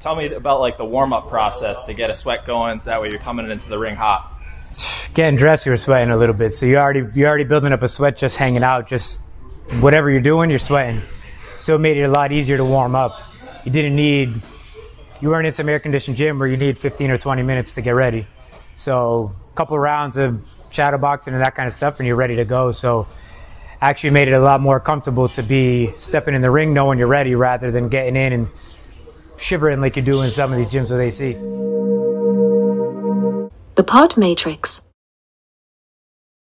tell me about like the warm up process to get a sweat going. So that way you're coming into the ring hot. Getting dressed, you were sweating a little bit, so you already you're already building up a sweat just hanging out. Just whatever you're doing, you're sweating. So it made it a lot easier to warm up. You didn't need you weren't in some air conditioned gym where you need 15 or 20 minutes to get ready. So a couple of rounds of shadow boxing and that kind of stuff, and you're ready to go. So actually made it a lot more comfortable to be stepping in the ring knowing you're ready rather than getting in and shivering like you do in some of these gyms with AC. The Pod Matrix.